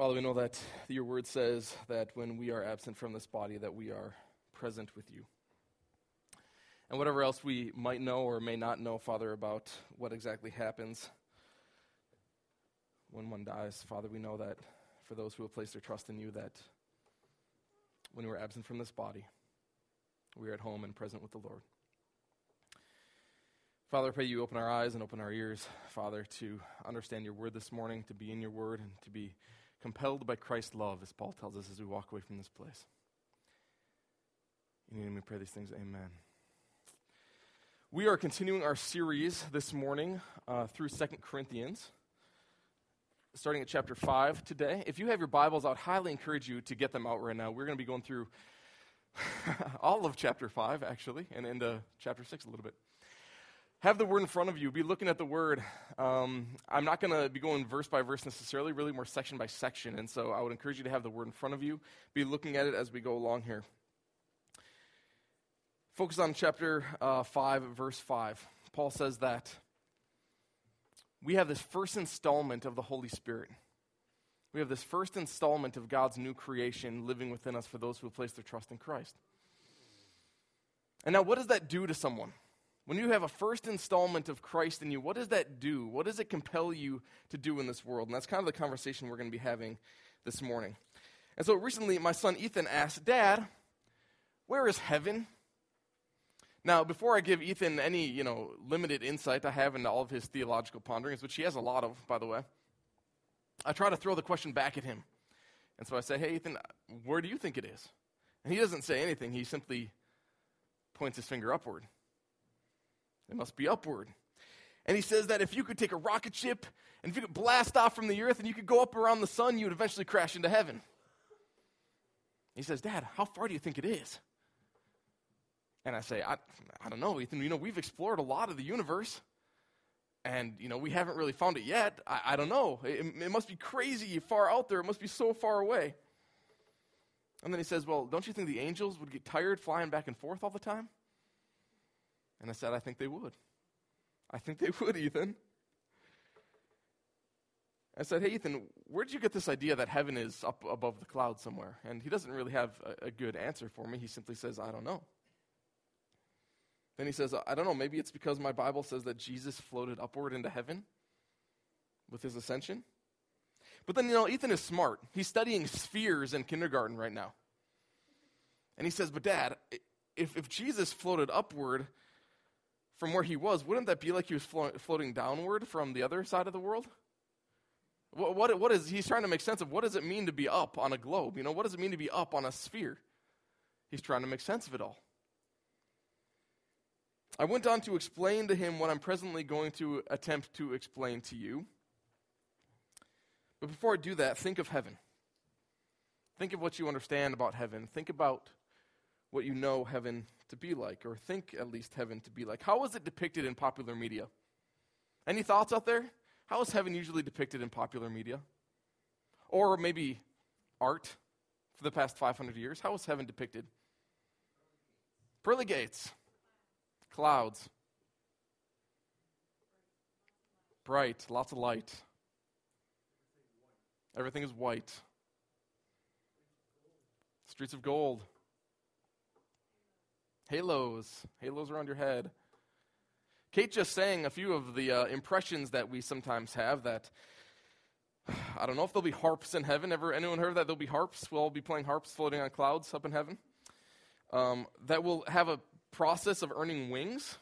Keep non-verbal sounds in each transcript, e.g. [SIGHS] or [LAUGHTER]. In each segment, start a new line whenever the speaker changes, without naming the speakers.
Father, we know that your word says that when we are absent from this body, that we are present with you. And whatever else we might know or may not know, Father, about what exactly happens when one dies, Father, we know that for those who have placed their trust in you, that when we're absent from this body, we are at home and present with the Lord. Father, I pray you open our eyes and open our ears, Father, to understand your word this morning, to be in your word, and to be compelled by Christ's love, as Paul tells us as we walk away from this place. In your name we pray these things. Amen. We are continuing our series this morning uh, through Second Corinthians, starting at chapter 5 today. If you have your Bibles, I would highly encourage you to get them out right now. We're going to be going through [LAUGHS] all of chapter 5, actually, and into chapter 6 a little bit have the word in front of you. Be looking at the word. Um, I'm not going to be going verse by verse necessarily, really more section by section. And so I would encourage you to have the word in front of you. Be looking at it as we go along here. Focus on chapter uh, 5, verse 5. Paul says that we have this first installment of the Holy Spirit. We have this first installment of God's new creation living within us for those who have placed their trust in Christ. And now, what does that do to someone? When you have a first installment of Christ in you, what does that do? What does it compel you to do in this world? And that's kind of the conversation we're going to be having this morning. And so recently, my son Ethan asked, Dad, where is heaven? Now, before I give Ethan any, you know, limited insight I have into all of his theological ponderings, which he has a lot of, by the way, I try to throw the question back at him. And so I say, Hey, Ethan, where do you think it is? And he doesn't say anything. He simply points his finger upward. It must be upward. And he says that if you could take a rocket ship and if you could blast off from the earth and you could go up around the sun, you would eventually crash into heaven. He says, Dad, how far do you think it is? And I say, I, I don't know, Ethan. You know, we've explored a lot of the universe, and, you know, we haven't really found it yet. I, I don't know. It, it must be crazy far out there. It must be so far away. And then he says, Well, don't you think the angels would get tired flying back and forth all the time? And I said, I think they would. I think they [LAUGHS] would, Ethan. I said, Hey, Ethan, where did you get this idea that heaven is up above the clouds somewhere? And he doesn't really have a, a, good answer for me. He simply says, I don't know. Then he says, I don't know, maybe it's because my Bible says that Jesus floated upward into heaven with his ascension. But then, you know, Ethan is smart. He's studying spheres in kindergarten right now. And he says, But dad, if, if Jesus floated upward, from where he was, wouldn't that be like he was flo- floating downward from the other side of the world? What, what, what is, he's trying to make sense of what does it mean to be up on a globe? You know, what does it mean to be up on a sphere? He's trying to make sense of it all. I went on to explain to him what I'm presently going to attempt to explain to you. But before I do that, think of heaven. Think of what you understand about heaven. Think about what you know heaven to be like, or think at least heaven to be like. How is it depicted in popular media? Any thoughts out there? How is heaven usually depicted in popular media? Or maybe art for the past 500 years? How is heaven depicted? Pearly gates, clouds, bright, lots of light. Everything is white. Streets of gold. Halos, halos around your head. Kate just sang a few of the uh, impressions that we sometimes have that [SIGHS] I don't know if there'll be harps in heaven. Ever anyone heard that there'll be harps? We'll all be playing harps floating on clouds up in heaven. Um, that will have a process of earning wings.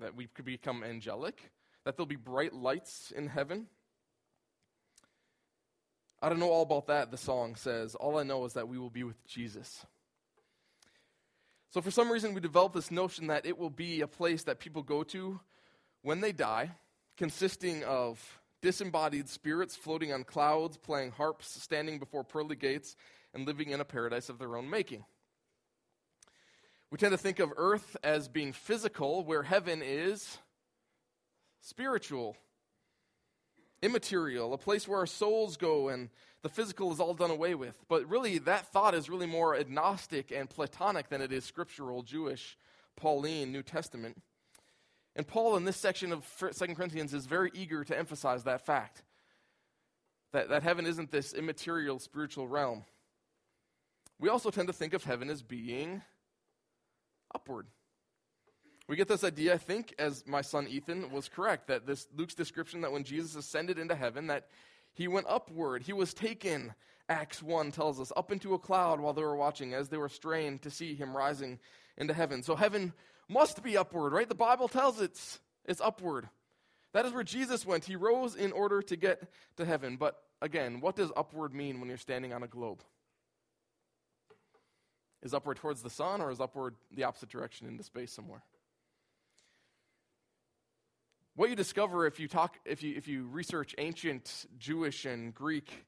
That we could become angelic. That there'll be bright lights in heaven. I don't know all about that, the song says. All I know is that we will be with Jesus. So, for some reason, we developed this notion that it will be a place that people go to when they die, consisting of disembodied spirits floating on clouds, playing harps, standing before pearly gates, and living in a paradise of their own making. We tend to think of earth as being physical, where heaven is spiritual, immaterial, a place where our souls go and the physical is all done away with. But really, that thought is really more agnostic and Platonic than it is scriptural, Jewish, Pauline, New Testament. And Paul, in this section of 2 Corinthians, is very eager to emphasize that fact. that, that heaven isn't this immaterial spiritual realm. We also tend to think of heaven as being upward. We get this idea, I think, as my son Ethan was correct, that this Luke's description that when Jesus ascended into heaven, that he went upward. He was taken, Acts 1 tells us, up into a cloud while they were watching as they were strained to see him rising into heaven. So heaven must be upward, right? The Bible tells it's it's upward. That is where Jesus went. He rose in order to get to heaven. But again, what does upward mean when you're standing on a globe? Is upward towards the sun or is upward the opposite direction into space somewhere? What you discover if you talk if you if you research ancient Jewish and Greek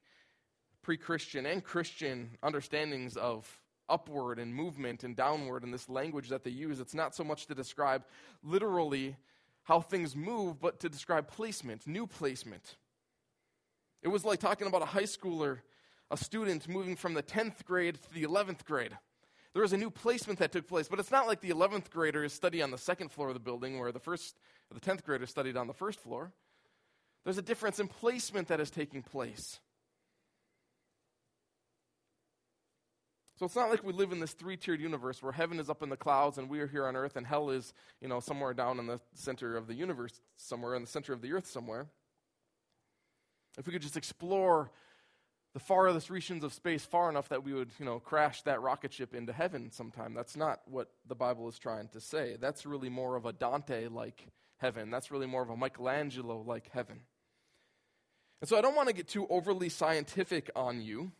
pre-Christian and Christian understandings of upward and movement and downward and this language that they use, it's not so much to describe literally how things move, but to describe placement, new placement. It was like talking about a high schooler, a student moving from the 10th grade to the 11th grade. There was a new placement that took place, but it's not like the 11th graders study on the second floor of the building where the first the 10th graders studied on the first floor. There's a difference in placement that is taking place. So it's not like we live in this three-tiered universe where heaven is up in the clouds and we are here on earth and hell is, you know, somewhere down in the center of the universe somewhere in the center of the earth somewhere. If we could just explore the farthest regions of space far enough that we would, you know, crash that rocket ship into heaven sometime. That's not what the Bible is trying to say. That's really more of a Dante like heaven. That's really more of a Michelangelo like heaven. And so I don't want to get too overly scientific on you,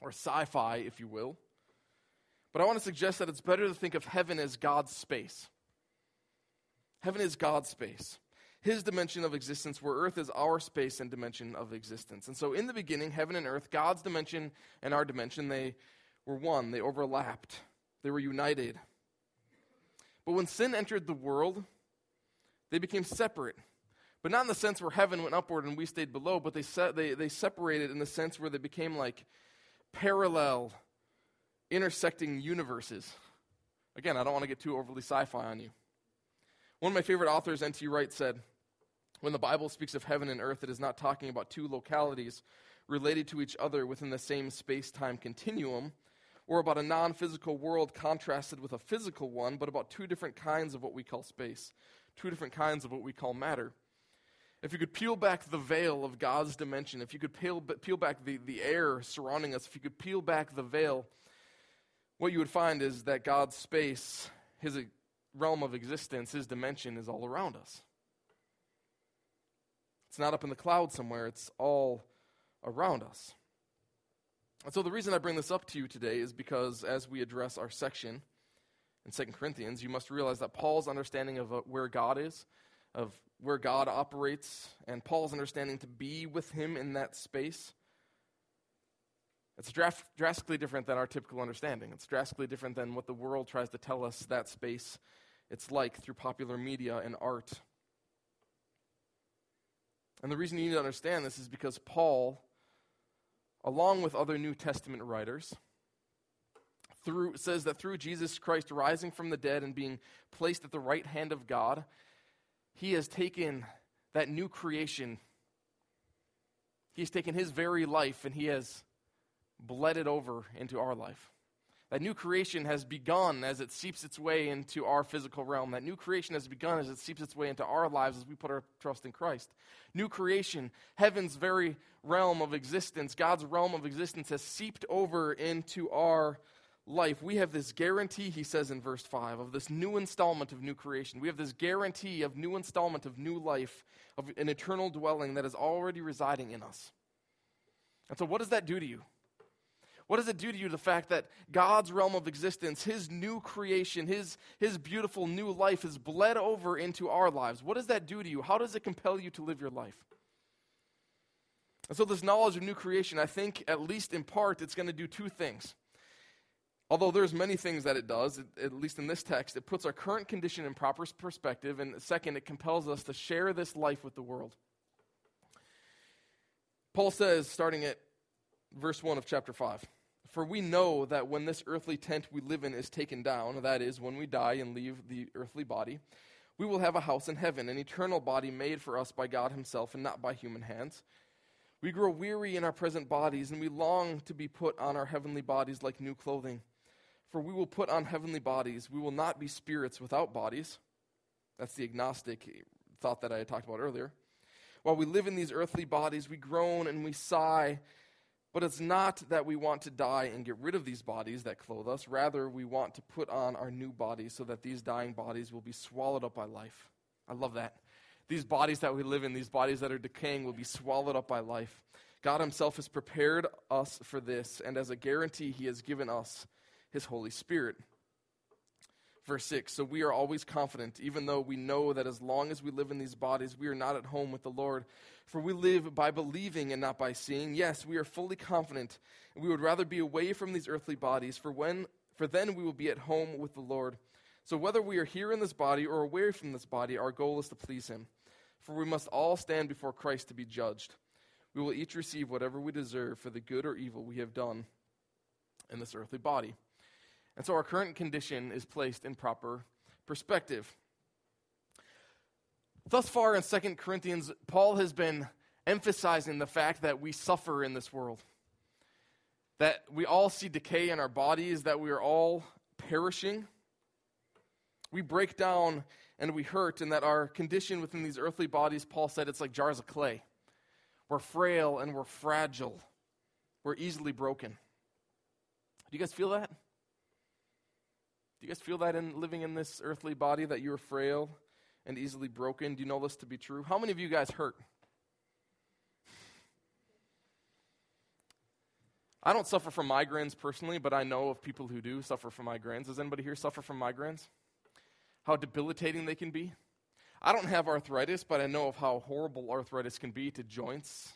or sci fi, if you will. But I want to suggest that it's better to think of heaven as God's space. Heaven is God's space his dimension of existence, where earth is our space and dimension of existence. And so, in the beginning, heaven and earth, God's dimension and our dimension, they were one, they overlapped, they were united. But when sin entered the world, they became separate. But not in the sense where heaven went upward and we stayed below, but they, se- they, they separated in the sense where they became like parallel, intersecting universes. Again, I don't want to get too overly sci fi on you. One of my favorite authors, N.T. Wright, said, When the Bible speaks of heaven and earth, it is not talking about two localities related to each other within the same space time continuum, or about a non physical world contrasted with a physical one, but about two different kinds of what we call space, two different kinds of what we call matter. If you could peel back the veil of God's dimension, if you could peel, peel back the, the air surrounding us, if you could peel back the veil, what you would find is that God's space, his realm of existence, his dimension is all around us. It's not up in the cloud somewhere, it's all around us. And so the reason I bring this up to you today is because as we address our section in 2 Corinthians, you must realize that Paul's understanding of uh, where God is, of where God operates, and Paul's understanding to be with him in that space, it's drastically different than our typical understanding. It's drastically different than what the world tries to tell us that space it's like through popular media and art. And the reason you need to understand this is because Paul, along with other New Testament writers, through, says that through Jesus Christ rising from the dead and being placed at the right hand of God, he has taken that new creation, he's taken his very life and he has bled it over into our life. That new creation has begun as it seeps its way into our physical realm. That new creation has begun as it seeps its way into our lives as we put our trust in Christ. New creation, heaven's very realm of existence, God's realm of existence has seeped over into our life. We have this guarantee, he says in verse 5, of this new installment of new creation. We have this guarantee of new installment of new life, of an eternal dwelling that is already residing in us. And so, what does that do to you? What does it do to you, the fact that God's realm of existence, His new creation, His, His beautiful new life has bled over into our lives? What does that do to you? How does it compel you to live your life? And so, this knowledge of new creation, I think, at least in part, it's going to do two things. Although there's many things that it does, at least in this text, it puts our current condition in proper perspective, and second, it compels us to share this life with the world. Paul says, starting at verse 1 of chapter 5. For we know that when this earthly tent we live in is taken down, that is, when we die and leave the earthly body, we will have a house in heaven, an eternal body made for us by God Himself and not by human hands. We grow weary in our present bodies, and we long to be put on our heavenly bodies like new clothing. For we will put on heavenly bodies. We will not be spirits without bodies. That's the agnostic thought that I had talked about earlier. While we live in these earthly bodies, we groan and we sigh, but it's not that we want to die and get rid of these bodies that clothe us. Rather, we want to put on our new bodies so that these dying bodies will be swallowed up by life. I love that. These bodies that we live in, these bodies that are decaying, will be swallowed up by life. God Himself has prepared us for this, and as a guarantee, He has given us His Holy Spirit. Verse 6 So we are always confident, even though we know that as long as we live in these bodies, we are not at home with the Lord. For we live by believing and not by seeing. Yes, we are fully confident, we would rather be away from these earthly bodies, for, when, for then we will be at home with the Lord. So whether we are here in this body or away from this body, our goal is to please Him. For we must all stand before Christ to be judged. We will each receive whatever we deserve for the good or evil we have done in this earthly body. And so our current condition is placed in proper perspective. Thus far in 2 Corinthians, Paul has been emphasizing the fact that we suffer in this world, that we all see decay in our bodies, that we are all perishing. We break down and we hurt, and that our condition within these earthly bodies, Paul said, it's like jars of clay. We're frail and we're fragile. We're easily broken. Do you guys feel that? Do you guys feel that in living in this earthly body that you are frail and easily broken? Do you know this to be true? How many of you guys hurt? I don't suffer from migraines personally, but I know of people who do suffer from migraines. Does anybody here suffer from migraines? How debilitating they can be? I don't have arthritis, but I know of how horrible arthritis can be to joints,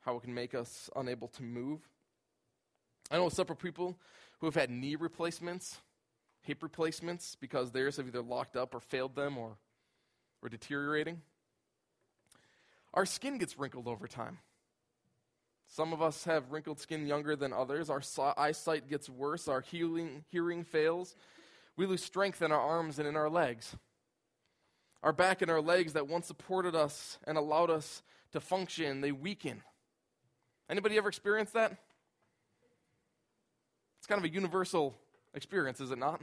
how it can make us unable to move. I know several people who have had knee replacements hip replacements because theirs have either locked up or failed them or, or deteriorating. Our skin gets wrinkled over time. Some of us have wrinkled skin younger than others. Our eyesight gets worse. Our healing, hearing fails. We lose strength in our arms and in our legs. Our back and our legs that once supported us and allowed us to function, they weaken. Anybody ever experienced that? It's kind of a universal experience, is it not?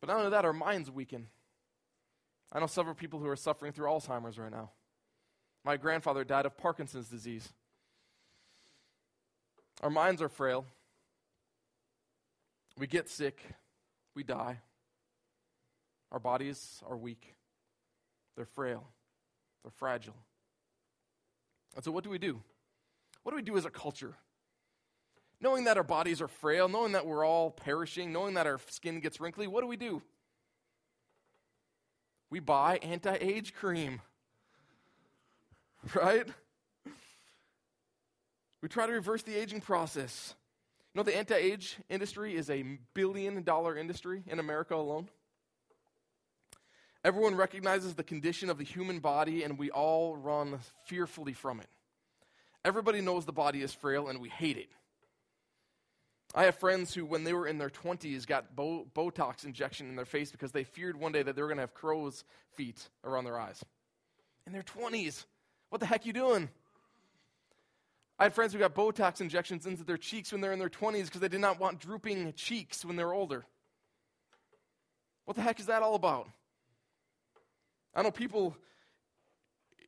But not only that, our minds weaken. I know several people who are suffering through Alzheimer's right now. My grandfather died of Parkinson's disease. Our minds are frail. We get sick. We die. Our bodies are weak. They're frail. They're fragile. And so, what do we do? What do we do as a culture? Knowing that our bodies are frail, knowing that we're all perishing, knowing that our skin gets wrinkly, what do we do? We buy anti age cream. [LAUGHS] Right? We try to reverse the aging process. You know, the anti age industry is a billion dollar industry in America alone. Everyone recognizes the condition of the human body, and we all run fearfully from it. Everybody knows the body is frail, and we hate it. I have friends who, when they were in their 20s, got bo- Botox injection in their face because they feared one day that they were going to have crow's feet around their eyes. In their 20s. What the heck you doing? I had friends who got Botox injections into their cheeks when they were in their 20s because they did not want drooping cheeks when they were older. What the heck is that all about? I know people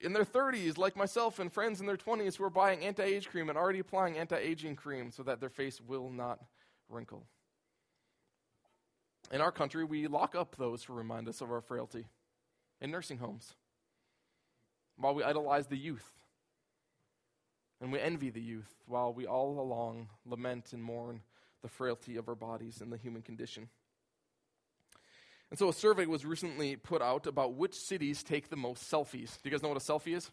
in their 30s, like myself, and friends in their 20s who are buying anti age cream and already applying anti aging cream so that their face will not wrinkle. In our country, we lock up those who remind us of our frailty in nursing homes while we idolize the youth and we envy the youth while we all along lament and mourn the frailty of our bodies and the human condition. And so a survey was recently put out about which cities take the most selfies. Do you guys know what a selfie is?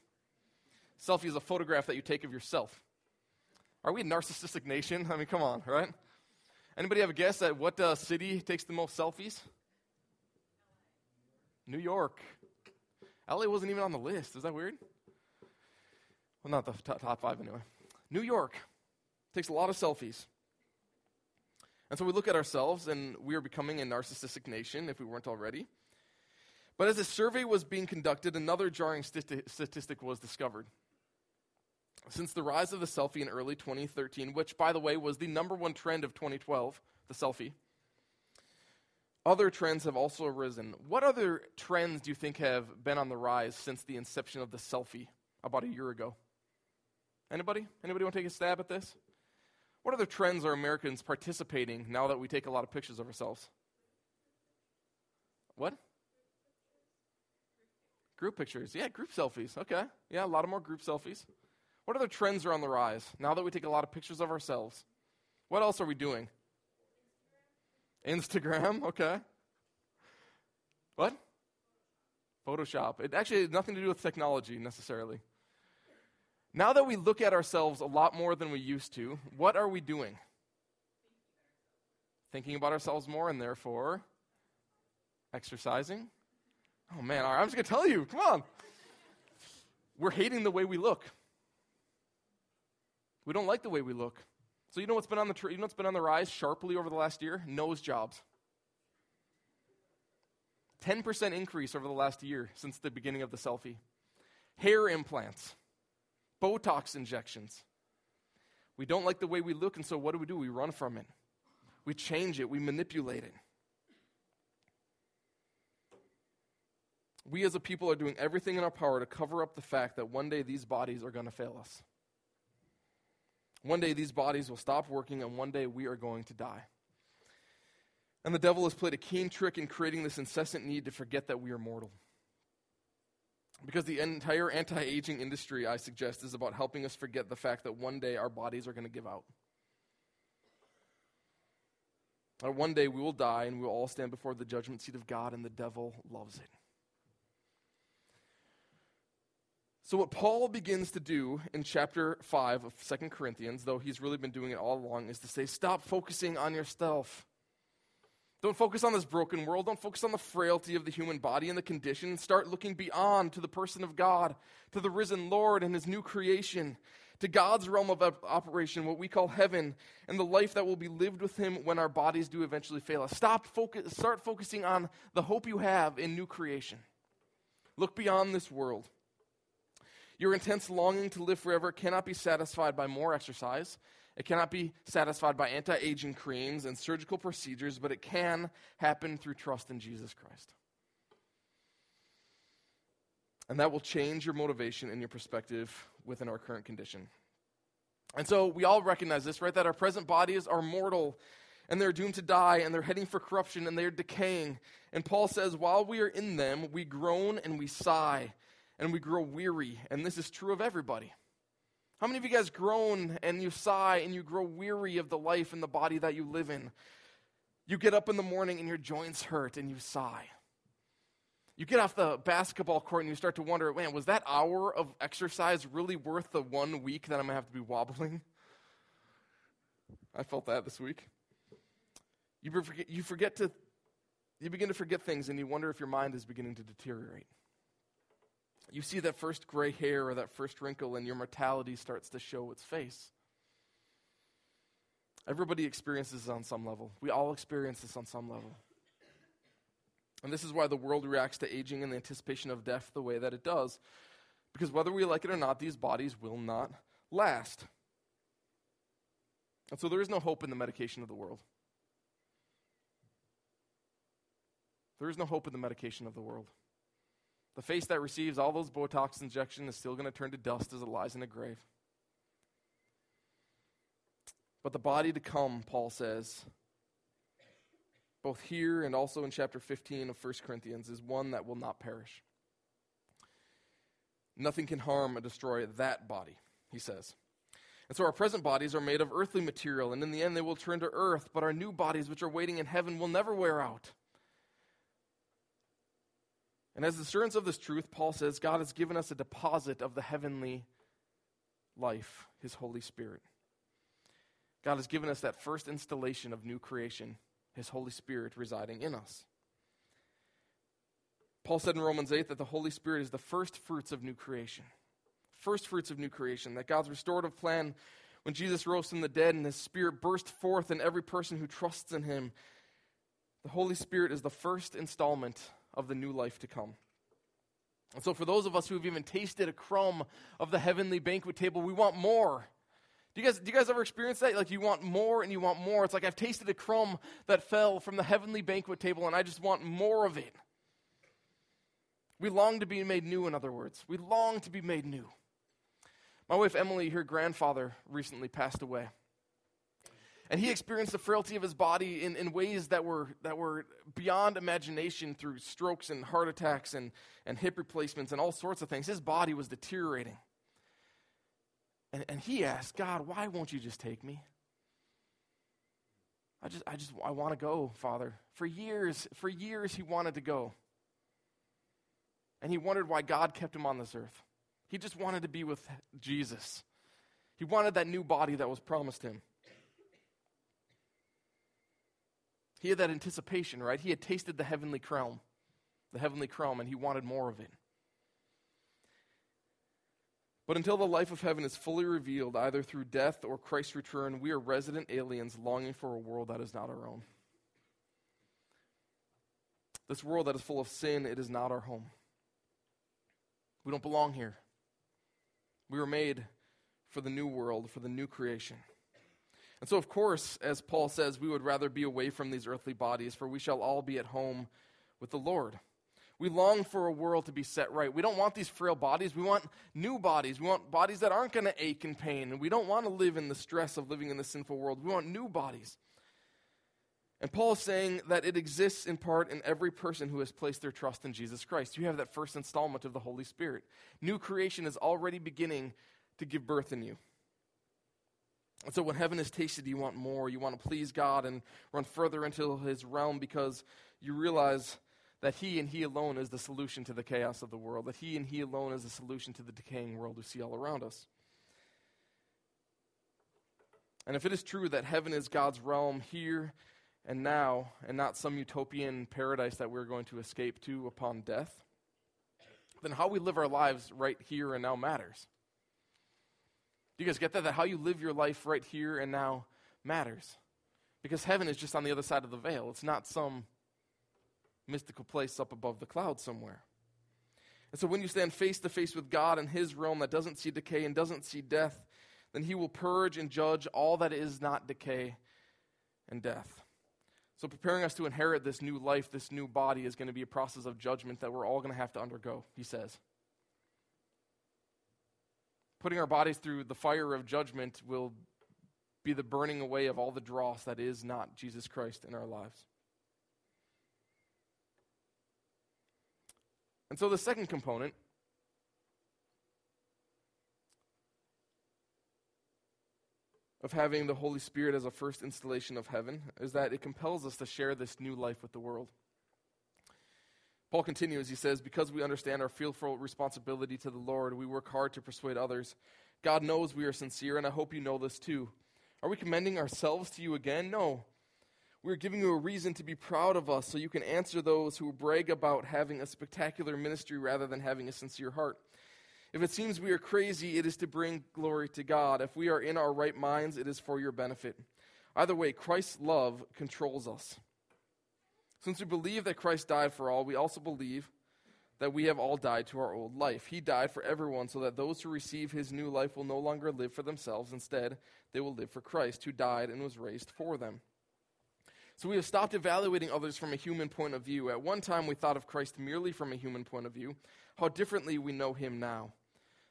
Selfie is a photograph that you take of yourself. Are we a narcissistic nation? I mean, come on, right? Anybody have a guess at what uh, city takes the most selfies? New York. LA wasn't even on the list. Is that weird? Well, not the top, top five anyway. New York takes a lot of selfies. And so we look at ourselves, and we are becoming a narcissistic nation if we weren't already. But as a survey was being conducted, another jarring statistic was discovered. Since the rise of the selfie in early 2013, which, by the way, was the number one trend of 2012, the selfie, other trends have also arisen. What other trends do you think have been on the rise since the inception of the selfie about a year ago? Anybody? Anybody want to take a stab at this? What other trends are Americans participating now that we take a lot of pictures of ourselves? What? Group pictures. Yeah, group selfies. Okay. Yeah, a lot of more group selfies. What other trends are on the rise now that we take a lot of pictures of ourselves? What else are we doing? Instagram, [LAUGHS] okay. What? Photoshop. It actually has nothing to do with technology necessarily. Now that we look at ourselves a lot more than we used to, what are we doing? Thinking about ourselves more and therefore exercising. Oh man, I'm just going to tell you, come on. We're hating the way we look. We don't like the way we look. So you know what's been on the tr- you know what's been on the rise sharply over the last year? Nose jobs. 10% increase over the last year since the beginning of the selfie. Hair implants, Botox injections. We don't like the way we look, and so what do we do? We run from it. We change it, we manipulate it. We as a people are doing everything in our power to cover up the fact that one day these bodies are going to fail us. One day these bodies will stop working, and one day we are going to die. And the devil has played a keen trick in creating this incessant need to forget that we are mortal. Because the entire anti aging industry, I suggest, is about helping us forget the fact that one day our bodies are going to give out. Or one day we will die and we will all stand before the judgment seat of God, and the devil loves it. So, what Paul begins to do in chapter 5 of 2 Corinthians, though he's really been doing it all along, is to say, stop focusing on yourself. Don't focus on this broken world. Don't focus on the frailty of the human body and the condition. Start looking beyond to the person of God, to the risen Lord and his new creation, to God's realm of operation, what we call heaven, and the life that will be lived with him when our bodies do eventually fail us. Stop focus, start focusing on the hope you have in new creation. Look beyond this world. Your intense longing to live forever cannot be satisfied by more exercise. It cannot be satisfied by anti aging creams and surgical procedures, but it can happen through trust in Jesus Christ. And that will change your motivation and your perspective within our current condition. And so we all recognize this, right? That our present bodies are mortal and they're doomed to die and they're heading for corruption and they're decaying. And Paul says, while we are in them, we groan and we sigh and we grow weary. And this is true of everybody. How many of you guys groan and you sigh and you grow weary of the life and the body that you live in? You get up in the morning and your joints hurt and you sigh. You get off the basketball court and you start to wonder, man, was that hour of exercise really worth the one week that I'm going to have to be wobbling? I felt that this week. You forget, you forget to, you begin to forget things and you wonder if your mind is beginning to deteriorate you see that first gray hair or that first wrinkle, and your mortality starts to show its face. Everybody experiences this on some level. We all experience this on some level. And this is why the world reacts to aging and the anticipation of death the way that it does. Because whether we like it or not, these bodies will not last. And so there is no hope in the medication of the world. There is no hope in the medication of the world. The face that receives all those Botox injections is still going to turn to dust as it lies in a grave. But the body to come, Paul says, both here and also in chapter 15 of 1 Corinthians, is one that will not perish. Nothing can harm or destroy that body, he says. And so our present bodies are made of earthly material, and in the end they will turn to earth, but our new bodies, which are waiting in heaven, will never wear out. And as assurance of this truth, Paul says God has given us a deposit of the heavenly life, his Holy Spirit. God has given us that first installation of new creation, his Holy Spirit residing in us. Paul said in Romans 8 that the Holy Spirit is the first fruits of new creation. First fruits of new creation, that God's restorative plan, when Jesus rose from the dead and his Spirit burst forth in every person who trusts in him, the Holy Spirit is the first installment of the new life to come. And so, for those of us who have even tasted a crumb of the heavenly banquet table, we want more. Do you guys, do you guys ever experience that? Like, you want more and you want more. It's like I've tasted a crumb that fell from the heavenly banquet table, and I just want more of it. We long to be made new, in other words. We long to be made new. My wife Emily, her grandfather, recently passed away. And he experienced the frailty of his body in, in ways that were, that were beyond imagination through strokes and heart attacks and, and hip replacements and all sorts of things. His body was deteriorating. And, and he asked, God, why won't you just take me? I just, I just, I want to go, Father. For years, for years, he wanted to go. And he wondered why God kept him on this earth. He just wanted to be with Jesus. He wanted that new body that was promised him. He had that anticipation, right? He had tasted the heavenly crown, the heavenly crown, and he wanted more of it. But until the life of heaven is fully revealed, either through death or Christ's return, we are resident aliens longing for a world that is not our own. This world that is full of sin, it is not our home. We don't belong here. We were made for the new world, for the new creation. And so, of course, as Paul says, we would rather be away from these earthly bodies, for we shall all be at home with the Lord. We long for a world to be set right. We don't want these frail bodies. We want new bodies. We want bodies that aren't going to ache and pain. And we don't want to live in the stress of living in the sinful world. We want new bodies. And Paul is saying that it exists in part in every person who has placed their trust in Jesus Christ. You have that first installment of the Holy Spirit. New creation is already beginning to give birth in you. And so when heaven is tasted, you want more. You want to please God and run further into his realm because you realize that he and he alone is the solution to the chaos of the world, that he and he alone is the solution to the decaying world we see all around us. And if it is true that heaven is God's realm here and now, and not some utopian paradise that we're going to escape to upon death, then how we live our lives right here and now matters. Do you guys get that? That how you live your life right here and now matters. Because heaven is just on the other side of the veil, it's not some mystical place up above the clouds somewhere. And so when you stand face to face with God in His realm that doesn't see decay and doesn't see death, then He will purge and judge all that is not decay and death. So preparing us to inherit this new life, this new body, is going to be a process of judgment that we're all going to have to undergo, He says putting our bodies through the fire of judgment will be the burning away of all the dross that is not Jesus Christ in our lives. And so the second component of having the Holy Spirit as a first installation of heaven is that it compels us to share this new life with the world. Paul continues, he says, Because we understand our fearful responsibility to the Lord, we work hard to persuade others. God knows we are sincere, and I hope you know this too. Are we commending ourselves to you again? No. We're giving you a reason to be proud of us so you can answer those who brag about having a spectacular ministry rather than having a sincere heart. If it seems we are crazy, it is to bring glory to God. If we are in our right minds, it is for your benefit. Either way, Christ's love controls us. Since we believe that Christ died for all, we also believe that we have all died to our old life. He died for everyone so that those who receive his new life will no longer live for themselves. Instead, they will live for Christ, who died and was raised for them. So we have stopped evaluating others from a human point of view. At one time, we thought of Christ merely from a human point of view. How differently we know him now.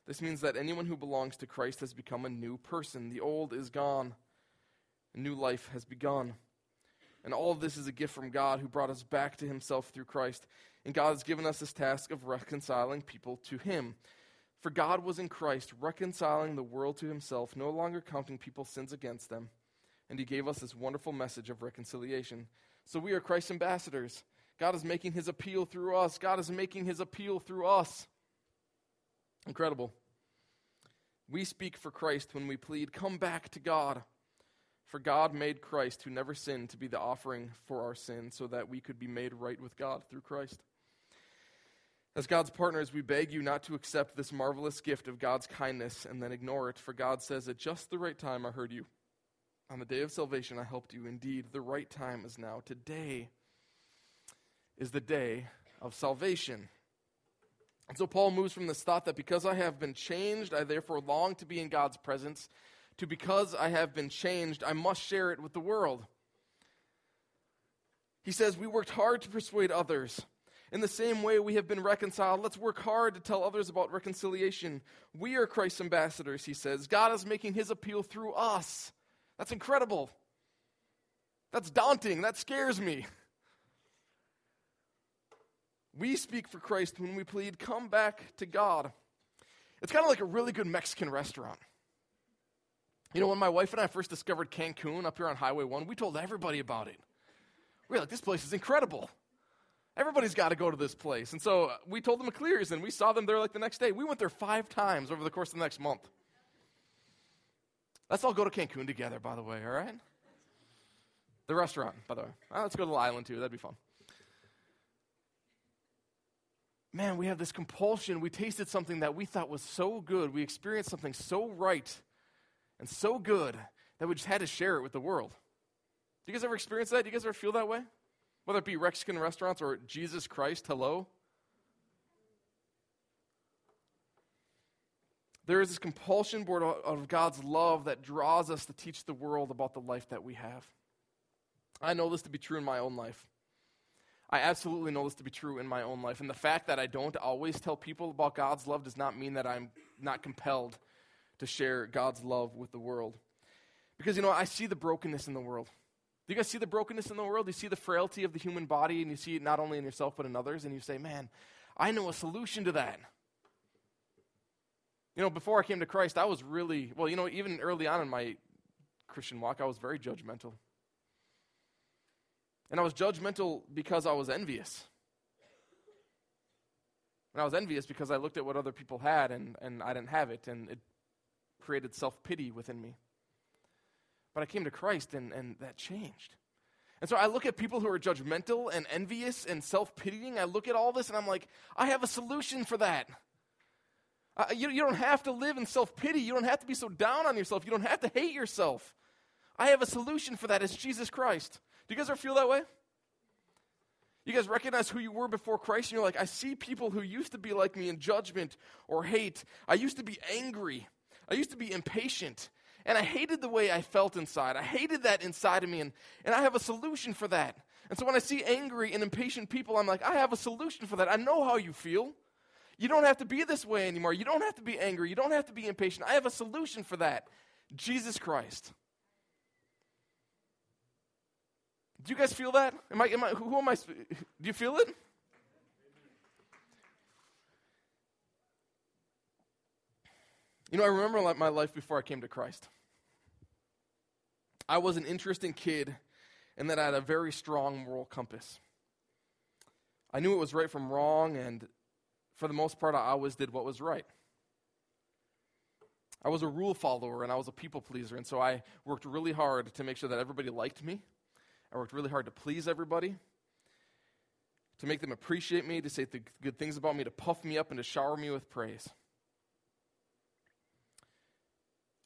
This means that anyone who belongs to Christ has become a new person. The old is gone, a new life has begun. And all of this is a gift from God who brought us back to himself through Christ. And God has given us this task of reconciling people to him. For God was in Christ, reconciling the world to himself, no longer counting people's sins against them. And he gave us this wonderful message of reconciliation. So we are Christ's ambassadors. God is making his appeal through us. God is making his appeal through us. Incredible. We speak for Christ when we plead, Come back to God. For God made Christ, who never sinned, to be the offering for our sins, so that we could be made right with God through Christ. As God's partners, we beg you not to accept this marvelous gift of God's kindness and then ignore it, for God says, At just the right time I heard you. On the day of salvation I helped you. Indeed, the right time is now. Today is the day of salvation. And so Paul moves from this thought that because I have been changed, I therefore long to be in God's presence, to because I have been changed, I must share it with the world. He says, We worked hard to persuade others. In the same way we have been reconciled, let's work hard to tell others about reconciliation. We are Christ's ambassadors, he says. God is making his appeal through us. That's incredible. That's daunting. That scares me. We speak for Christ when we plead, come back to God. It's kind of like a really good Mexican restaurant. You know, when my wife and I first discovered Cancun up here on Highway 1, we told everybody about it. We were like, this place is incredible. Everybody's got to go to this place. And so uh, we told the McClears, and we saw them there like the next day. We went there five times over the course of the next month. Let's all go to Cancun together, by the way, all right? The restaurant, by the way. Uh, let's go to the island too. That'd be fun. Man, we have this compulsion. We tasted something that we thought was so good. We experienced something so right and so good that we just had to share it with the world. Do you guys ever experience that? Do you guys ever feel that way? Whether it be Mexican restaurants or Jesus Christ, hello? There is this compulsion board of God's love that draws us to teach the world about the life that we have. I know this to be true in my own life. I absolutely know this to be true in my own life. And the fact that I don't always tell people about God's love does not mean that I'm not compelled to share God's love with the world. Because, you know, I see the brokenness in the world. Do you guys see the brokenness in the world? You see the frailty of the human body, and you see it not only in yourself but in others, and you say, man, I know a solution to that. You know, before I came to Christ, I was really, well, you know, even early on in my Christian walk, I was very judgmental. And I was judgmental because I was envious. And I was envious because I looked at what other people had and, and I didn't have it, and it created self pity within me. But I came to Christ and, and that changed. And so I look at people who are judgmental and envious and self pitying. I look at all this and I'm like, I have a solution for that. Uh, you, you don't have to live in self pity. You don't have to be so down on yourself. You don't have to hate yourself. I have a solution for that. It's Jesus Christ. Do you guys ever feel that way? You guys recognize who you were before Christ, and you're like, I see people who used to be like me in judgment or hate. I used to be angry. I used to be impatient. And I hated the way I felt inside. I hated that inside of me, and, and I have a solution for that. And so when I see angry and impatient people, I'm like, I have a solution for that. I know how you feel. You don't have to be this way anymore. You don't have to be angry. You don't have to be impatient. I have a solution for that Jesus Christ. Do you guys feel that? Am I, am I, who am I? Do you feel it? You know, I remember like my life before I came to Christ. I was an interesting kid and that I had a very strong moral compass. I knew it was right from wrong, and for the most part, I always did what was right. I was a rule follower and I was a people pleaser, and so I worked really hard to make sure that everybody liked me. I worked really hard to please everybody, to make them appreciate me, to say the good things about me, to puff me up, and to shower me with praise.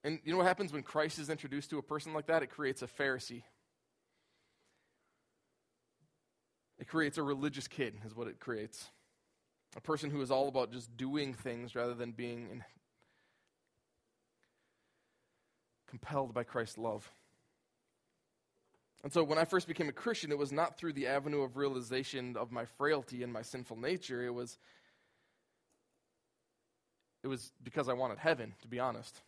And you know what happens when Christ is introduced to a person like that? It creates a Pharisee. It creates a religious kid, is what it creates. A person who is all about just doing things rather than being compelled by Christ's love. And so when I first became a Christian, it was not through the avenue of realization of my frailty and my sinful nature. It was it was because I wanted heaven, to be honest.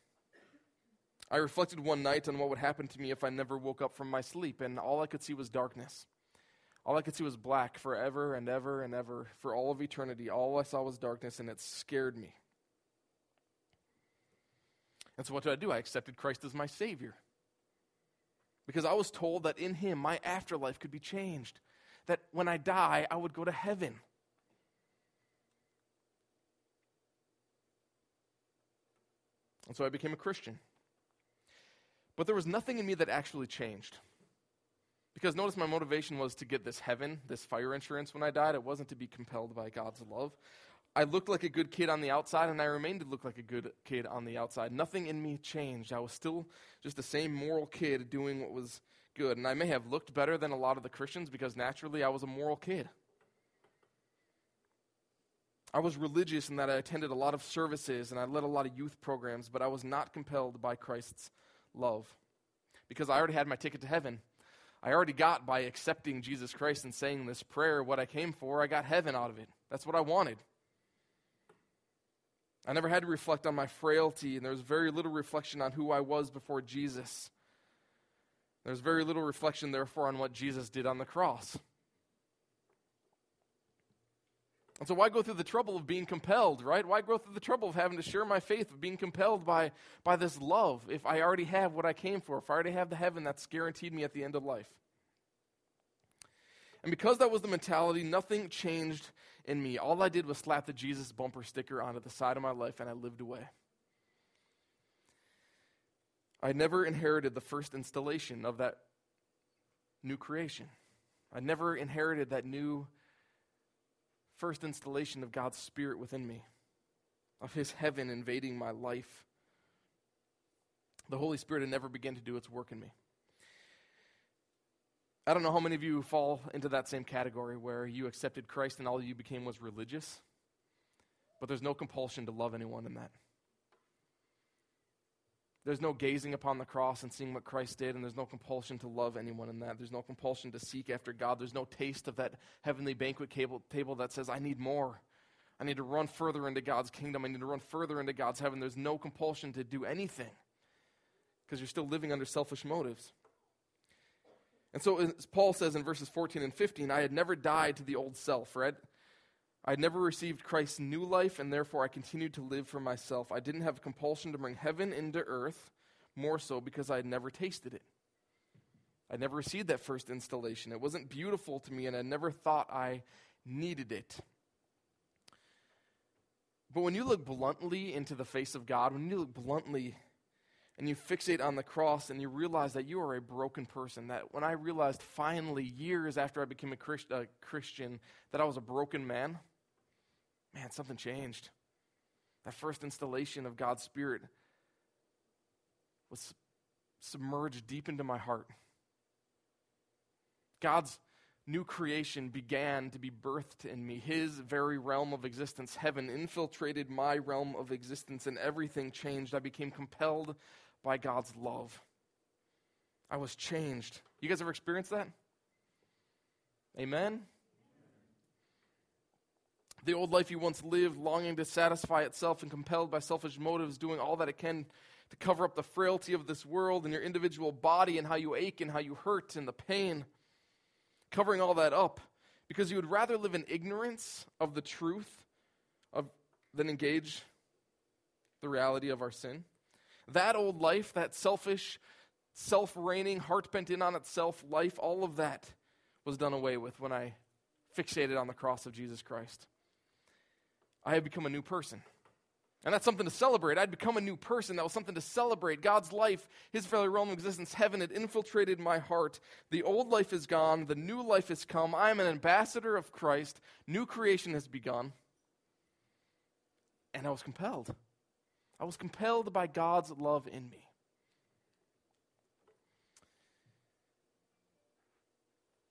I reflected one night on what would happen to me if I never woke up from my sleep, and all I could see was darkness. All I could see was black forever and ever and ever, for all of eternity. All I saw was darkness, and it scared me. And so, what did I do? I accepted Christ as my Savior because I was told that in him my afterlife could be changed, that when I die, I would go to heaven. And so I became a Christian. But there was nothing in me that actually changed. Because notice my motivation was to get this heaven, this fire insurance when I died. It wasn't to be compelled by God's love. I looked like a good kid on the outside, and I remained to look like a good kid on the outside. Nothing in me changed. I was still just the same moral kid doing what was good. And I may have looked better than a lot of the Christians because naturally I was a moral kid. I was religious in that I attended a lot of services and I led a lot of youth programs, but I was not compelled by Christ's love because I already had my ticket to heaven. I already got by accepting Jesus Christ and saying this prayer what I came for. I got heaven out of it. That's what I wanted. I never had to reflect on my frailty, and there was very little reflection on who I was before Jesus. There's very little reflection, therefore, on what Jesus did on the cross. And so, why go through the trouble of being compelled, right? Why go through the trouble of having to share my faith, of being compelled by, by this love, if I already have what I came for, if I already have the heaven that's guaranteed me at the end of life? And because that was the mentality, nothing changed in me. All I did was slap the Jesus bumper sticker onto the side of my life, and I lived away. I never inherited the first installation of that new creation. I never inherited that new first installation of God's Spirit within me, of His heaven invading my life. The Holy Spirit had never begun to do its work in me. I don't know how many of you fall into that same category where you accepted Christ and all you became was religious, but there's no compulsion to love anyone in that. There's no gazing upon the cross and seeing what Christ did, and there's no compulsion to love anyone in that. There's no compulsion to seek after God. There's no taste of that heavenly banquet table that says, I need more. I need to run further into God's kingdom. I need to run further into God's heaven. There's no compulsion to do anything because you're still living under selfish motives. And so, as Paul says in verses 14 and 15, I had never died to the old self, right? I had never received Christ's new life, and therefore I continued to live for myself. I didn't have compulsion to bring heaven into earth, more so because I had never tasted it. I never received that first installation. It wasn't beautiful to me, and I never thought I needed it. But when you look bluntly into the face of God, when you look bluntly and you fixate on the cross and you realize that you are a broken person, that when I realized finally, years after I became a, Christ, a Christian, that I was a broken man, man, something changed. That first installation of God's Spirit was submerged deep into my heart. God's new creation began to be birthed in me. His very realm of existence, heaven, infiltrated my realm of existence, and everything changed. I became compelled by God's love. I was changed. You guys ever experienced that? Amen? The old life you once lived, longing to satisfy itself and compelled by selfish motives, doing all that it can to cover up the frailty of this world and your individual body and how you ache and how you hurt and the pain. Covering all that up because you would rather live in ignorance of the truth of, than engage the reality of our sin. That old life, that selfish, self reigning, heart bent in on itself life, all of that was done away with when I fixated on the cross of Jesus Christ. I had become a new person. And that's something to celebrate. I'd become a new person. That was something to celebrate. God's life, His very realm of existence, heaven had infiltrated my heart. The old life is gone. The new life has come. I am an ambassador of Christ. New creation has begun. And I was compelled. I was compelled by God's love in me.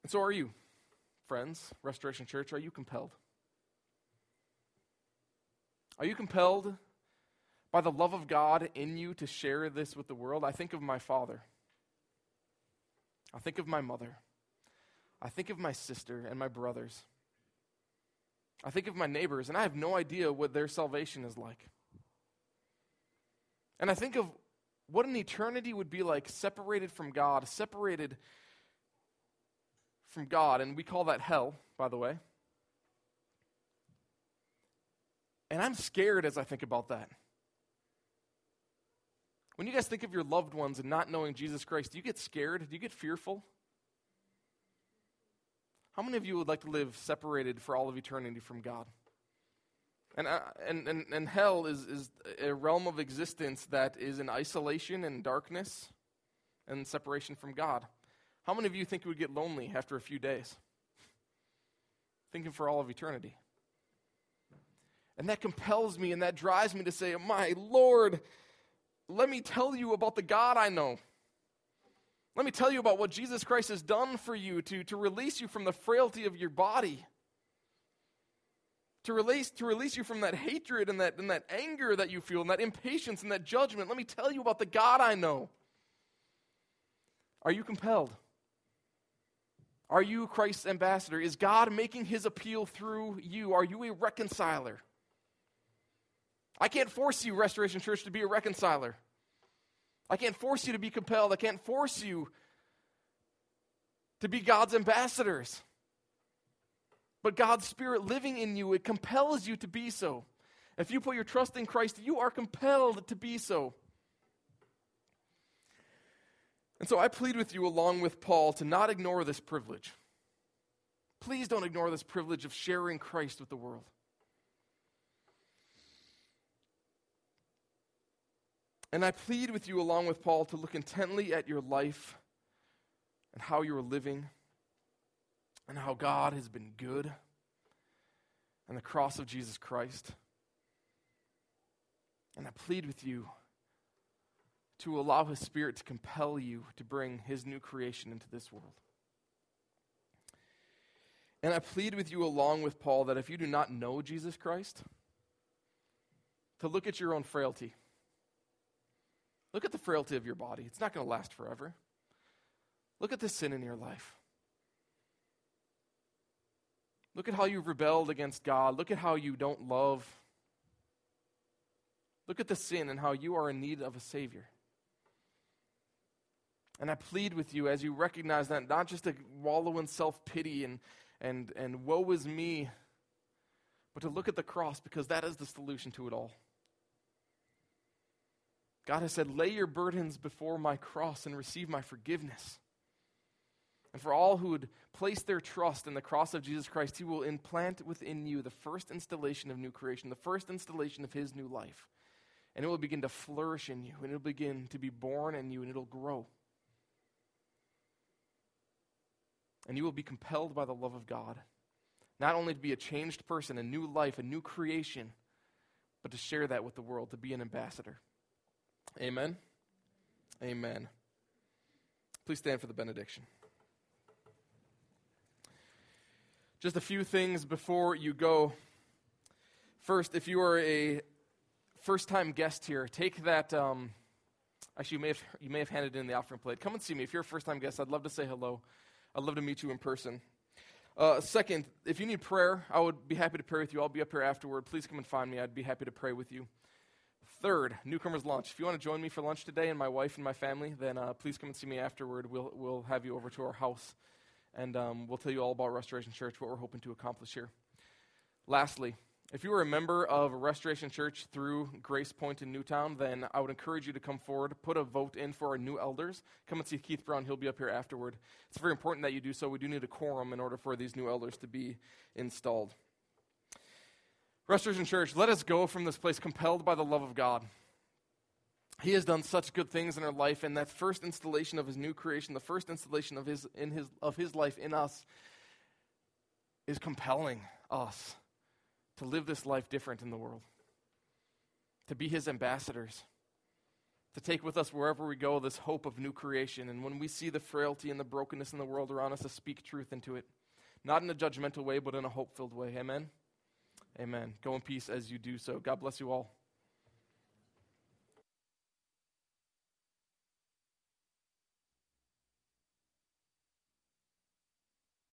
And so are you, friends, Restoration Church. Are you compelled? Are you compelled by the love of God in you to share this with the world? I think of my father. I think of my mother. I think of my sister and my brothers. I think of my neighbors, and I have no idea what their salvation is like. And I think of what an eternity would be like separated from God, separated from God, and we call that hell, by the way. And I'm scared as I think about that. When you guys think of your loved ones and not knowing Jesus Christ, do you get scared? Do you get fearful? How many of you would like to live separated for all of eternity from God? And, uh, and, and, and hell is, is a realm of existence that is in isolation and darkness and separation from God. How many of you think you would get lonely after a few days? Thinking for all of eternity. And that compels me and that drives me to say, My Lord, let me tell you about the God I know. Let me tell you about what Jesus Christ has done for you to, to release you from the frailty of your body, to release, to release you from that hatred and that, and that anger that you feel and that impatience and that judgment. Let me tell you about the God I know. Are you compelled? Are you Christ's ambassador? Is God making his appeal through you? Are you a reconciler? I can't force you, Restoration Church, to be a reconciler. I can't force you to be compelled. I can't force you to be God's ambassadors. But God's Spirit living in you, it compels you to be so. If you put your trust in Christ, you are compelled to be so. And so I plead with you, along with Paul, to not ignore this privilege. Please don't ignore this privilege of sharing Christ with the world. And I plead with you, along with Paul, to look intently at your life and how you are living and how God has been good and the cross of Jesus Christ. And I plead with you to allow His Spirit to compel you to bring His new creation into this world. And I plead with you, along with Paul, that if you do not know Jesus Christ, to look at your own frailty Look at the frailty of your body. It's not going to last forever. Look at the sin in your life. Look at how you've rebelled against God. Look at how you don't love. Look at the sin and how you are in need of a Savior. And I plead with you as you recognize that, not just to wallow in self pity and, and, and woe is me, but to look at the cross because that is the solution to it all. God has said, Lay your burdens before my cross and receive my forgiveness. And for all who would place their trust in the cross of Jesus Christ, He will implant within you the first installation of new creation, the first installation of His new life. And it will begin to flourish in you, and it will begin to be born in you, and it'll grow. And you will be compelled by the love of God, not only to be a changed person, a new life, a new creation, but to share that with the world, to be an ambassador. Amen. Amen. Please stand for the benediction. Just a few things before you go. First, if you are a first time guest here, take that. Um, actually, you may, have, you may have handed in the offering plate. Come and see me. If you're a first time guest, I'd love to say hello. I'd love to meet you in person. Uh, second, if you need prayer, I would be happy to pray with you. I'll be up here afterward. Please come and find me. I'd be happy to pray with you. Third, newcomers lunch. If you want to join me for lunch today and my wife and my family, then uh, please come and see me afterward. We'll, we'll have you over to our house and um, we'll tell you all about Restoration Church, what we're hoping to accomplish here. Lastly, if you are a member of Restoration Church through Grace Point in Newtown, then I would encourage you to come forward, put a vote in for our new elders. Come and see Keith Brown, he'll be up here afterward. It's very important that you do so. We do need a quorum in order for these new elders to be installed. Restoration Church, let us go from this place compelled by the love of God. He has done such good things in our life, and that first installation of his new creation, the first installation of his, in his, of his life in us, is compelling us to live this life different in the world, to be his ambassadors, to take with us wherever we go this hope of new creation. And when we see the frailty and the brokenness in the world around us, to speak truth into it, not in a judgmental way, but in a hope filled way. Amen. Amen. Go in peace as you do so. God bless you all.